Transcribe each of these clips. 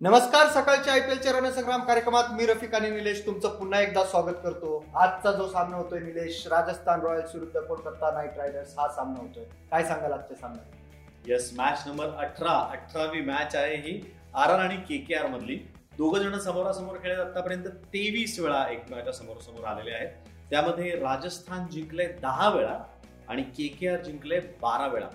नमस्कार सकाळच्या I P एलच्या रणसंग्राम कार्यक्रमात मी रफिक आणि निलेश तुमचं पुन्हा एकदा स्वागत करतो. आजचा जो सामना होतोय निलेश राजस्थान रॉयल्स विरुद्ध कोलकाता नाईट रायडर्स हा सामना होतोय. काय सांगाल आजच्या सामन्यात? येस मॅच नंबर अठरा अठरावी मॅच आहे ही. आर आर आणि के के आर मधली. दोघं जण समोरासमोर खेळत आतापर्यंत तेवीस वेळा एकमेकाच्या समोरासमोर आलेले आहेत. त्यामध्ये राजस्थान जिंकले दहा वेळा आणि के के आर जिंकले बारा वेळा.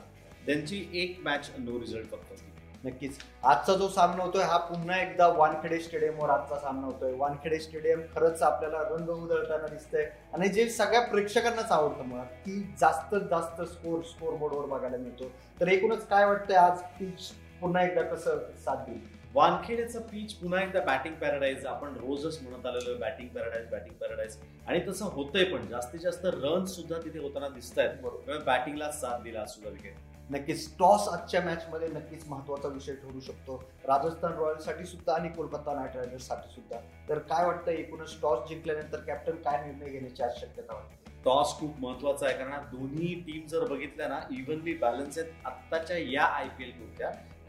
त्यांची एक मॅच नो रिझल्ट फक्त. होती. नक्कीच. आजचा जो सामना होतोय हा पुन्हा एकदा वानखेडे स्टेडियमवर आजचा सामना होतोय. वानखेडे स्टेडियम खरंच आपल्याला रंग उधळताना दिसतंय. आणि जे सगळ्या प्रेक्षकांनाच आवडतं मुळात की जास्त जास्त स्कोर स्कोर बोर्डवर बघायला मिळतो. तर एकूणच काय वाटतंय आज पिच पुन्हा एकदा कसं साथ देईल? वानखेडेचं पीच पुन्हा एकदा बॅटिंग पॅराडाईज आपण रोजच म्हणत आलेलो बॅटिंग पॅराडाईज बॅटिंग पॅराडाईज आणि तसं होतंय पण जास्तीत जास्त रन सुद्धा तिथे होताना दिसत आहेत बरोबर बॅटिंगला साथ दिला सुद्धा विकेट. नक्कीच टॉस आजच्या मॅच मध्ये नक्कीच महत्त्वाचा विषय ठरू शकतो. राजस्थान रॉयल्ससाठी सुद्धा आणि कोलकाता नाईट रायडर्ससाठी सुद्धा. तर काय वाटतं एकूणच टॉस जिंकल्यानंतर कॅप्टन काय निर्णय घेण्याची आज शक्यता वाटते? टॉस खूप महत्त्वाचा आहे कारण दोन्ही टीम जर बघितल्या ना इव्हनली बॅलन्स आहेत आत्ताच्या या आय पी एल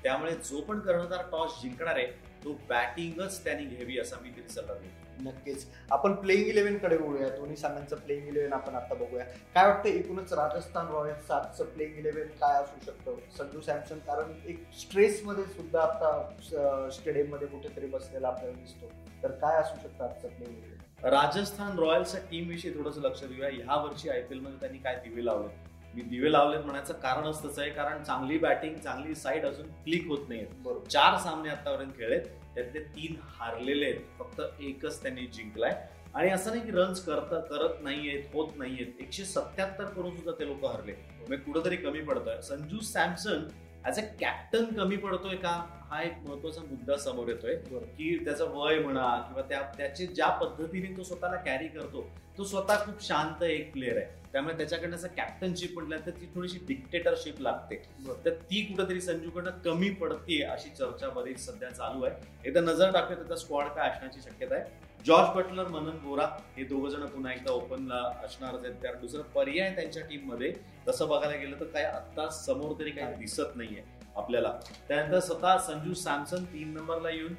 त्यामुळे जो पण कर्णधार टॉस जिंकणार आहे तो बॅटिंगच त्यांनी घ्यावी असा मी तरी सल्ला देईन नक्कीच. आपण प्लेइंग इलेव्हनकडे वळूया. दोन्ही संघांचं प्लेइंग इलेव्हन आपण आता बघूया. काय वाटतं एकूणच राजस्थान रॉयल्स आजचं प्लेइंग इलेव्हन काय असू शकतं? संजू सॅमसन कारण एक स्ट्रेस मध्ये सुद्धा आता स्टेडियममध्ये कुठेतरी बसलेला आपल्याला दिसतो. तर काय असू शकतं आजचं प्लेइंग इलेव्हन राजस्थान रॉयल्सच्या टीम विषयी थोडंसं लक्ष देऊया. ह्या वर्षी आय पी एलमध्ये त्यांनी काय दिवे लावले मी दिवे लावलेत म्हणायचं कारणच तसं आहे कारण चांगली बॅटिंग चांगली साईड अजून क्लिक होत नाहीये बरोबर. चार सामने आतापर्यंत खेळलेत त्यातले तीन हारलेले आहेत. फक्त एकच त्यांनी जिंकलाय. आणि असं नाही की रन्स करत करत नाहीयेत होत नाहीयेत. एकशे सत्याहत्तर करून सुद्धा ते लोक हरले. म्हणजे कुठंतरी कमी पडतोय. Sanju Samson as a captain कमी पडतोय का? हा एक महत्त्वाचा मुद्दा समोर येतोय. की त्याचं वय म्हणा किंवा त्या त्याची ज्या पद्धतीने तो स्वतःला कॅरी करतो तो स्वतः खूप शांत एक प्लेअर आहे. त्यामुळे त्याच्याकडनं असं कॅप्टनशिप म्हटलं तर ती थोडीशी डिक्टेटरशिप लागते. तर ती कुठेतरी संजूकडनं कमी पडते अशी चर्चा बरीच सध्या चालू आहे. एकदा नजर टाकूया त्याचा स्क्वॉड काय असण्याची शक्यता आहे. जॉर्ज बटलर मनन बोरा हे दोघ जण पुन्हा एकदा ओपनला असणारच आहेत. कारण दुसरं पर्याय त्यांच्या टीममध्ये तसं बघायला गेलं तर काय आता समोर तरी काही दिसत नाहीये आपल्याला. त्यानंतर स्वतः संजू सॅमसन तीन नंबरला येऊन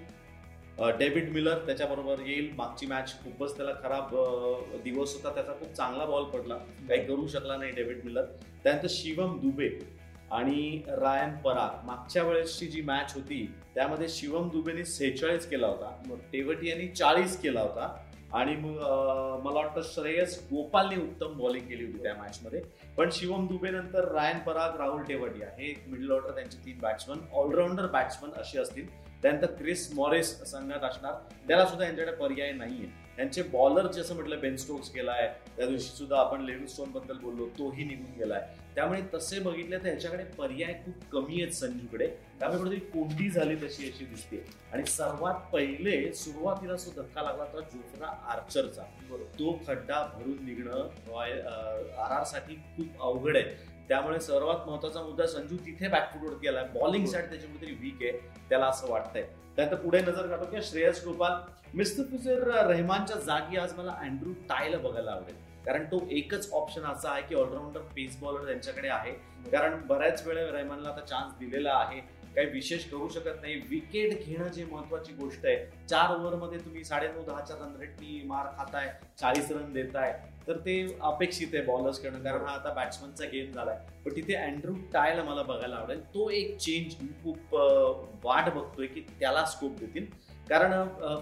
डेव्हिड मिलर त्याच्याबरोबर येईल. मागची मॅच खूपच त्याला खराब दिवस होता. त्याचा खूप चांगला बॉल पडला. काही करू शकला नाही डेव्हिड मिलर. त्यानंतर शिवम दुबे आणि रायन पराग मागच्या वेळेसची जी मॅच होती त्यामध्ये शिवम दुबेने सेहेचाळीस केला होता. टेवटी यांनी चाळीस केला होता. आणि मग मला वाटतं श्रेयस गोपालने उत्तम बॉलिंग केली होती त्या मॅचमध्ये पण शिवम दुबे नंतर रायन पराग राहुल टेवटिया हे मिडल ऑर्डर त्यांचे तीन बॅट्समन ऑलराऊंडर बॅट्समन असे असतील. त्यानंतर क्रिस मॉरेस संघात असणार. त्याला सुद्धा यांच्याकडे पर्याय नाहीये. त्यांचे बॉलर जसं म्हटलं बेन स्टोक्स गेलाय त्या दिवशी सुद्धा आपण लेविस्टोनबद्दल बोललो तोही निघून गेलाय. त्यामुळे तसे बघितले तर याच्याकडे पर्याय खूप कमी आहेत संजूकडे. त्यामुळे कुठेतरी कोंडी झाली तशी अशी दिसते. आणि सर्वात पहिले सुरुवातीला जो धक्का लागला तो जोफ्रा आर्चरचा तो खड्डा भरून निघणं आर आरसाठी खूप अवघड आहे. त्यामुळे सर्वात महत्त्वाचा मुद्दा संजू तिथे बॅकफुटवर गेला बॉलिंग साईड त्याची कुठेतरी वीक आहे त्याला असं वाटतंय. त्यानंतर पुढे नजर काढतो की श्रेयस गोपाल मिस्तफिजर रहमानच्या जागी आज मला अँड्रू टायला बघायला आवडेल. कारण तो एकच ऑप्शन असा आहे की ऑलराऊंडर पेस बॉलर त्यांच्याकडे आहे. कारण बऱ्याच वेळा रहमानला आता चान्स दिलेला आहे. काही विशेष करू शकत नाही. विकेट घेणं जे महत्वाची गोष्ट आहे चार ओव्हरमध्ये तुम्ही साडेनऊ दहाच्या रन रेटनी मार खाताय चाळीस रन देताय तर ते अपेक्षित आहे बॉलर्स कडनं. कारण हा आता बॅट्समनचा गेम झालाय. पण तिथे अँड्रू टायला मला बघायला आवडेल. तो एक चेंज मी खूप वाट बघतोय की त्याला स्कोप देतील. कारण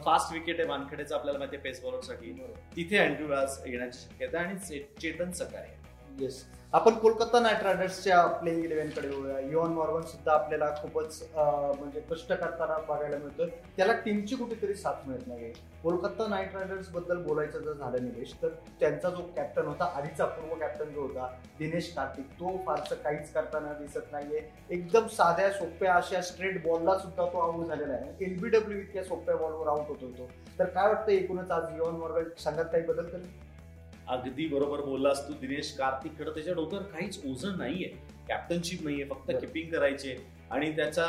फास्ट विकेट आहे वानखेडेचं आपल्याला माहिती आहे पेस बॉलरसाठी तिथे अँड्रू आज येण्याची शक्यता आणि चेतन सकाळी आहे. येस आपण कोलकाता नाईट रायडर्सच्या प्लेइंग इलेव्हनकडे कडे युवन मॉर्गन सुद्धा आपल्याला खूपच म्हणजे कष्ट करताना बघायला मिळतोय. त्याला टीमची कुठेतरी साथ मिळत नाही कोलकाता नाईट रायडर्सबद्दल बोलायचं जर झालं निलेश तर त्यांचा जो कॅप्टन होता आधीचा पूर्व कॅप्टन जो होता दिनेश कार्तिक तो फारसं काहीच करताना दिसत नाहीये. एकदम साध्या सोप्या अशा स्ट्रेट बॉलला सुद्धा तो आऊट झालेला आहे. एलबीडब्ल्यू इतक्या सोप्या बॉलवर आऊट होतो तो तर काय वाटतं एकूणच आज युवन मॉर्गन संघात काही बदल करेल? अगदी बरोबर बोललास तू दिनेश. कार्तिककडे त्याच्या डोक्यावर काहीच ओझं नाहीये. कॅप्टनशिप नाहीये फक्त. किपिंग करायचे आणि त्याचा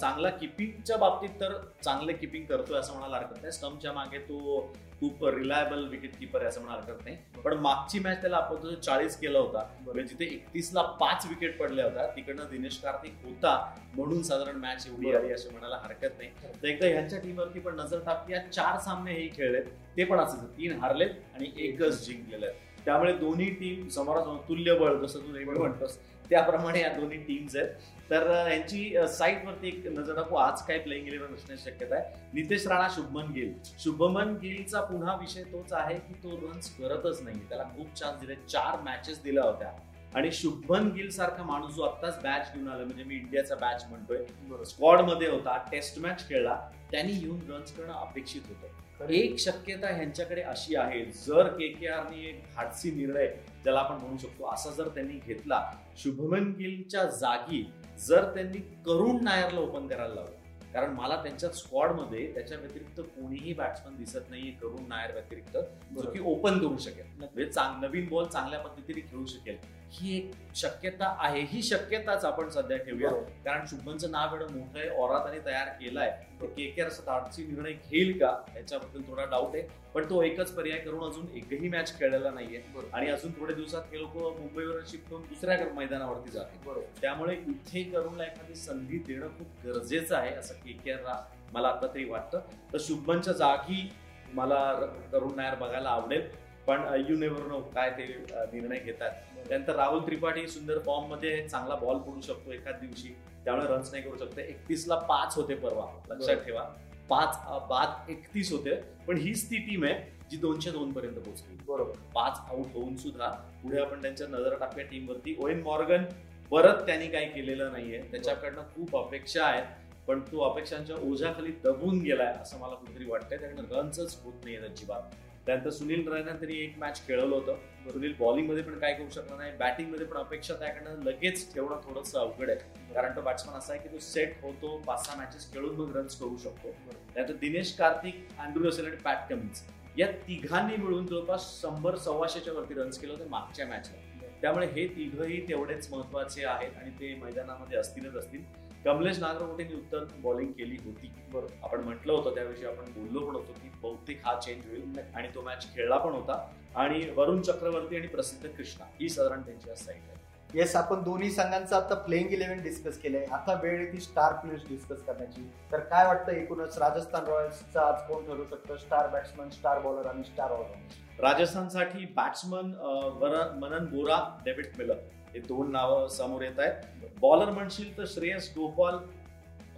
चांगला किपिंगच्या बाबतीत तर चांगले किपिंग करतोय असं म्हणायला हरकत नाही. स्टम्पच्या मागे तो खूप रिलायबल विकेट किपर आहे असं म्हणायला हरकत नाही. पण मागची मॅच त्याला आपण चाळीस केला होता म्हणजे जिथे एकतीसला पाच विकेट पडल्या होत्या तिकडनं दिनेश कार्तिक होता म्हणून साधारण मॅच एवढी. आली असं म्हणायला हरकत नाही. तर एकदा ह्यांच्या टीमवरती पण नजर टाकली या चार सामने हे खेळलेत ते पण असं तीन हारलेत आणि एकच जिंकलेले आहेत. त्यामुळे दोन्ही टीम समोरासमोर तुल्यबळ जसं तू नेहमी म्हणतोस त्याप्रमाणे या दोन्ही टीम्स आहेत. तर यांची साईटवरती एक नजर टाकू. आज काय प्लेइंग इलेव्हन असण्याची शक्यता आहे. नितेश राणा शुभमन गिल. शुभमन गिलचा पुन्हा विषय तोच आहे की तो रन्स करतच नाही त्याला खूप चान्स दिले. चार मॅचेस दिल्या होत्या. आणि शुभमन गिल सारखा माणूस जो आत्ताच बॅच घेऊन आला म्हणजे मी इंडियाचा बॅच म्हणतोय. स्क्वॉडमध्ये होता टेस्ट मॅच खेळला त्यांनी येऊन रन्स करणं अपेक्षित होतं. एक शक्यता ह्यांच्याकडे अशी आहे जर के के आरनी एक धाडसी निर्णय ज्याला आपण म्हणू शकतो असा जर त्यांनी घेतला शुभमन गिलच्या जागी जर त्यांनी करुण नायरला ओपन करायला लावलं कारण मला त्यांच्या स्क्वॉडमध्ये त्याच्या व्यतिरिक्त कोणीही बॅट्समन दिसत नाहीये करुण नायर व्यतिरिक्त जो की ओपन करू शकेल. म्हणजे नवीन बॉल चांगल्या पद्धतीने खेळू शकेल. ही एक शक्यता आहे. ही शक्यताच आपण सध्या ठेवूया. कारण शुभमनचं नाव एवढं मोठं आहे. ओरा त्यांनी तयार केलाय. के के असं धाडसी निर्णय घेईल का? याच्याबद्दल थोडा डाऊट आहे. पण तो एकच पर्याय करून अजून एकही मॅच खेळलेला नाहीये. आणि अजून थोडे दिवसात हे लोक मुंबईवर शिफ्ट होऊन दुसऱ्या मैदानावरती जातील. त्यामुळे इथे करूनला एखादी संधी देणं खूप गरजेचं आहे असं के के मला आता तरी वाटतं. तर शुभमनच्या जागी मला करुण नायर बघायला आवडेल. पण यू नेवर नो काय ते निर्णय घेतात. त्यानंतर राहुल त्रिपाठी सुंदर फॉर्ममध्ये चांगला बॉल पडू शकतो एखाद दिवशी. त्यामुळे रन्स नाही करू शकते. एकतीस ला पाच होते परवा लक्षात. ठेवा. पाच बाद एकतीस होते पण हीच ती टीम आहे जी दोनशे दोन पर्यंत पोहोचली. बरोबर. पाच आऊट होऊन सुद्धा पुढे आपण त्यांच्या नजर टाकूया टीम वरती. ओएन मॉर्गन परत त्यांनी काही केलेलं नाहीये. त्याच्याकडनं खूप अपेक्षा आहेत पण तो अपेक्षांच्या ओझ्याखाली दबून गेलाय असं मला कुठेतरी वाटतंय. त्याकडनं रन्सच होत नाहीये अजिबात. त्यानंतर सुनील रायना त्यांनी एक मॅच खेळवलं होतं. सुनील बॉलिंगमध्ये पण काय करू शकला नाही. बॅटिंगमध्ये पण अपेक्षा त्याकडनं लगेच ठेवणं थोडंसं अवघड आहे. कारण तो बॅट्समन असा आहे की तो सेट होतो पाच सहा मॅचेस खेळून मग रन्स करू शकतो. त्यानंतर दिनेश कार्तिक अँड्रू रसेल आणि पॅट कमिन्स या तिघांनी मिळून जवळपास शंभर सव्वाशेच्या वरती रन्स केले होते मागच्या मॅचला त्यामुळे हे तिघही तेवढेच महत्त्वाचे आहेत आणि ते मैदानामध्ये असतीलच असतील. कमलेश नागरकोटेंनी उत्तर बॉलिंग केली होती. बरोबर आपण म्हटलं होतं त्याविषयी आपण बोललो पण होतो की बहुतेक हा चेंज होईल आणि तो मॅच खेळला पण होता. आणि वरुण चक्रवर्ती आणि प्रसिद्ध कृष्णा ही साधारण त्यांची आज साईड आहे. येस आपण दोन्ही संघांचं आता प्लेइंग इलेव्हन डिस्कस केलंय. आता वेळ आहे ती स्टार प्लेयर्स डिस्कस करण्याची. तर काय वाटतं एकूणच राजस्थान रॉयल्सचा आज कोण ठरू शकतं? स्टार बॅट्समन स्टार बॉलर आणि स्टार ऑलराऊंडर राजस्थानसाठी बॅट्समन मनन बोरा डेव्हिड मिलर. हे दोन नावं समोर येत आहेत. बॉलर म्हणशील तर श्रेयस गोपाल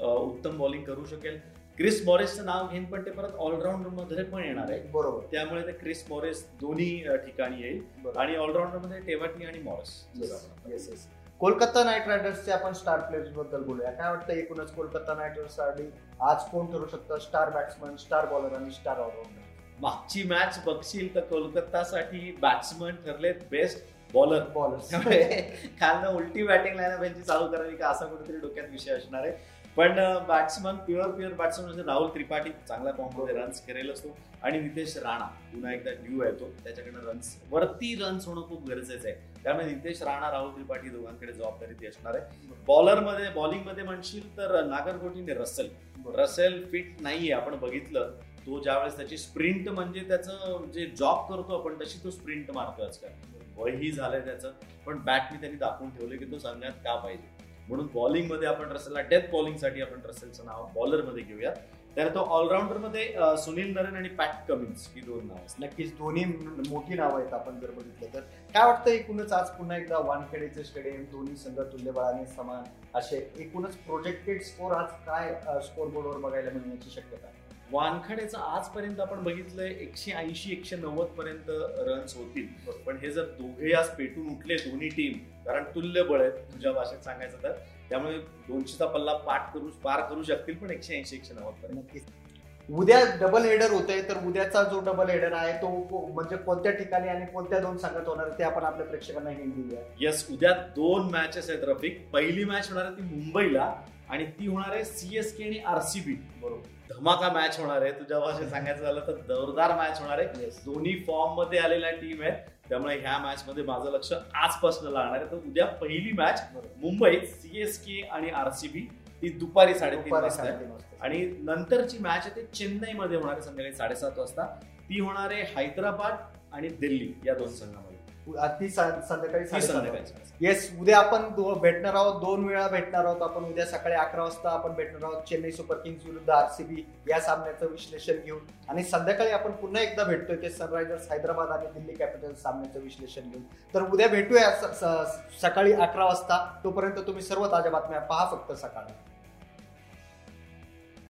उत्तम बॉलिंग करू शकेल. क्रिस मॉरिसचं नाव घेईन पण ते परत ऑलराऊंडरमध्ये पण येणार आहे. बरोबर. त्यामुळे ते क्रिस मॉरिस दोन्ही ठिकाणी येईल. आणि ऑलराऊंडरमध्ये टेवाटनी आणि Morris. Yes yes Kolkata Knight रायडर्सचे आपण स्टार प्लेयर्सबद्दल बोलूया. काय वाटतं एकूणच कोलकाता नाईट रायडर्ससाठी आज कोण ठरू शकतं? स्टार बॅट्समन स्टार बॉलर आणि स्टार ऑलराऊंडर? मागची मॅच बघशील तर कोलकातासाठी बॅट्समन ठरलेत बेस्ट. बॉलर त्यामुळे खालनं उलटी बॅटिंग लाईन यांची चालू करावी का असा कुठेतरी डोक्यात विषय असणार आहे. पण बॅट्समन प्युअर प्युअर बॅट्समन म्हणजे राहुल त्रिपाठी. चांगल्या फॉर्ममध्ये रन्स करेल असतो. आणि नितेश राणा पुन्हा एकदा न्यू आहे तो. त्याच्याकडनं रन्स वरती रन्स होणं खूप गरजेचं आहे. त्यामुळे नितेश राणा राहुल त्रिपाठी दोघांकडे जबाबदारी ती असणार आहे. बॉलरमध्ये बॉलिंगमध्ये म्हणशील तर नागरकोटीने रसेल. रसेल फिट नाहीये. आपण बघितलं तो ज्यावेळेस त्याची स्प्रिंट म्हणजे त्याचं जे जॉब करतो आपण तशी तो स्प्रिंट मारतो आजकाल. वयही झालंय त्याचं. पण बॅटने त्यांनी दाखवून ठेवलं की तो संघात का पाहिजे. म्हणून बॉलिंगमध्ये आपण रसेलला डेथ बॉलिंगसाठी आपण रसेलचं नाव बॉलरमध्ये घेऊया तर तो ऑलराऊंडरमध्ये सुनील नरेन आणि पॅट कमिन्स ही दोन नाव नक्कीच दोन्ही मोठी नावं आहेत आपण जर बघितलं तर. काय वाटतं एकूणच आज पुन्हा एकदा वानखेडेचे स्टेडियम दोन्ही संघ तुल्यबळाने समान असे एकूणच प्रोजेक्टेड स्कोर आज काय स्कोर बोर्डवर बघायला मिळण्याची शक्यता आहे? वानखडेचं आजपर्यंत आपण बघितलंय एकशे ऐंशी एकशे नव्वद पर्यंत रन्स होतील. पण हे जर दोघे आज पेटून उठले दोन्ही टीम कारण तुल्य बळ आहेत तुझ्या भाषेत सांगायचं तर त्यामुळे दोनशेचा पल्ला पाठ करू पार करू शकतील पण एकशे ऐंशी एकशे नव्वद पर्यंत. उद्या डबल हेडर होते तर उद्याचा जो डबल हेडर आहे तो म्हणजे कोणत्या ठिकाणी आणि कोणत्या दोन संघात होणार ते आपण आपल्या प्रेक्षकांना हिंट देऊया. येस उद्या दोन मॅचेस आहेत रफिक. पहिली मॅच होणार आहे ती मुंबईला. आणि ती होणार आहे सीएसके आणि आरसीबी बरोबर. धमाका मॅच होणार आहे. तुझ्या भाषेत सांगायचं झालं तर जोरदार मॅच होणार आहे. दोन्ही फॉर्ममध्ये आलेल्या टीम आहेत. त्यामुळे ह्या मॅच मध्ये माझं लक्ष आजपासून लागणार आहे. तर उद्या पहिली मॅच. मुंबईत सीएसके आणि आरसीबी ती दुपारी आहे. साडेतीन वाजता. आणि नंतरची मॅच आहे ती चेन्नईमध्ये होणार आहे. संध्याकाळी साडेसात वाजता. ती होणार आहे हैदराबाद आणि दिल्ली या दोन संघामध्ये. ती संध्याकाळी. येस उद्या आपण भेटणार आहोत दोन वेळा भेटणार आहोत आपण. उद्या सकाळी अकरा वाजता आपण भेटणार आहोत चेन्नई सुपर किंग्स विरुद्ध आरसीबी या सामन्याचं विश्लेषण घेऊन. आणि संध्याकाळी आपण पुन्हा एकदा भेटतोय ते सनरायझर्स हैदराबाद आणि दिल्ली कॅपिटल्स सामन्याचं विश्लेषण घेऊन. तर उद्या भेटूया सकाळी अकरा वाजता. तोपर्यंत तुम्ही सर्व ताज्या बातम्या पहा फक्त सकाळी.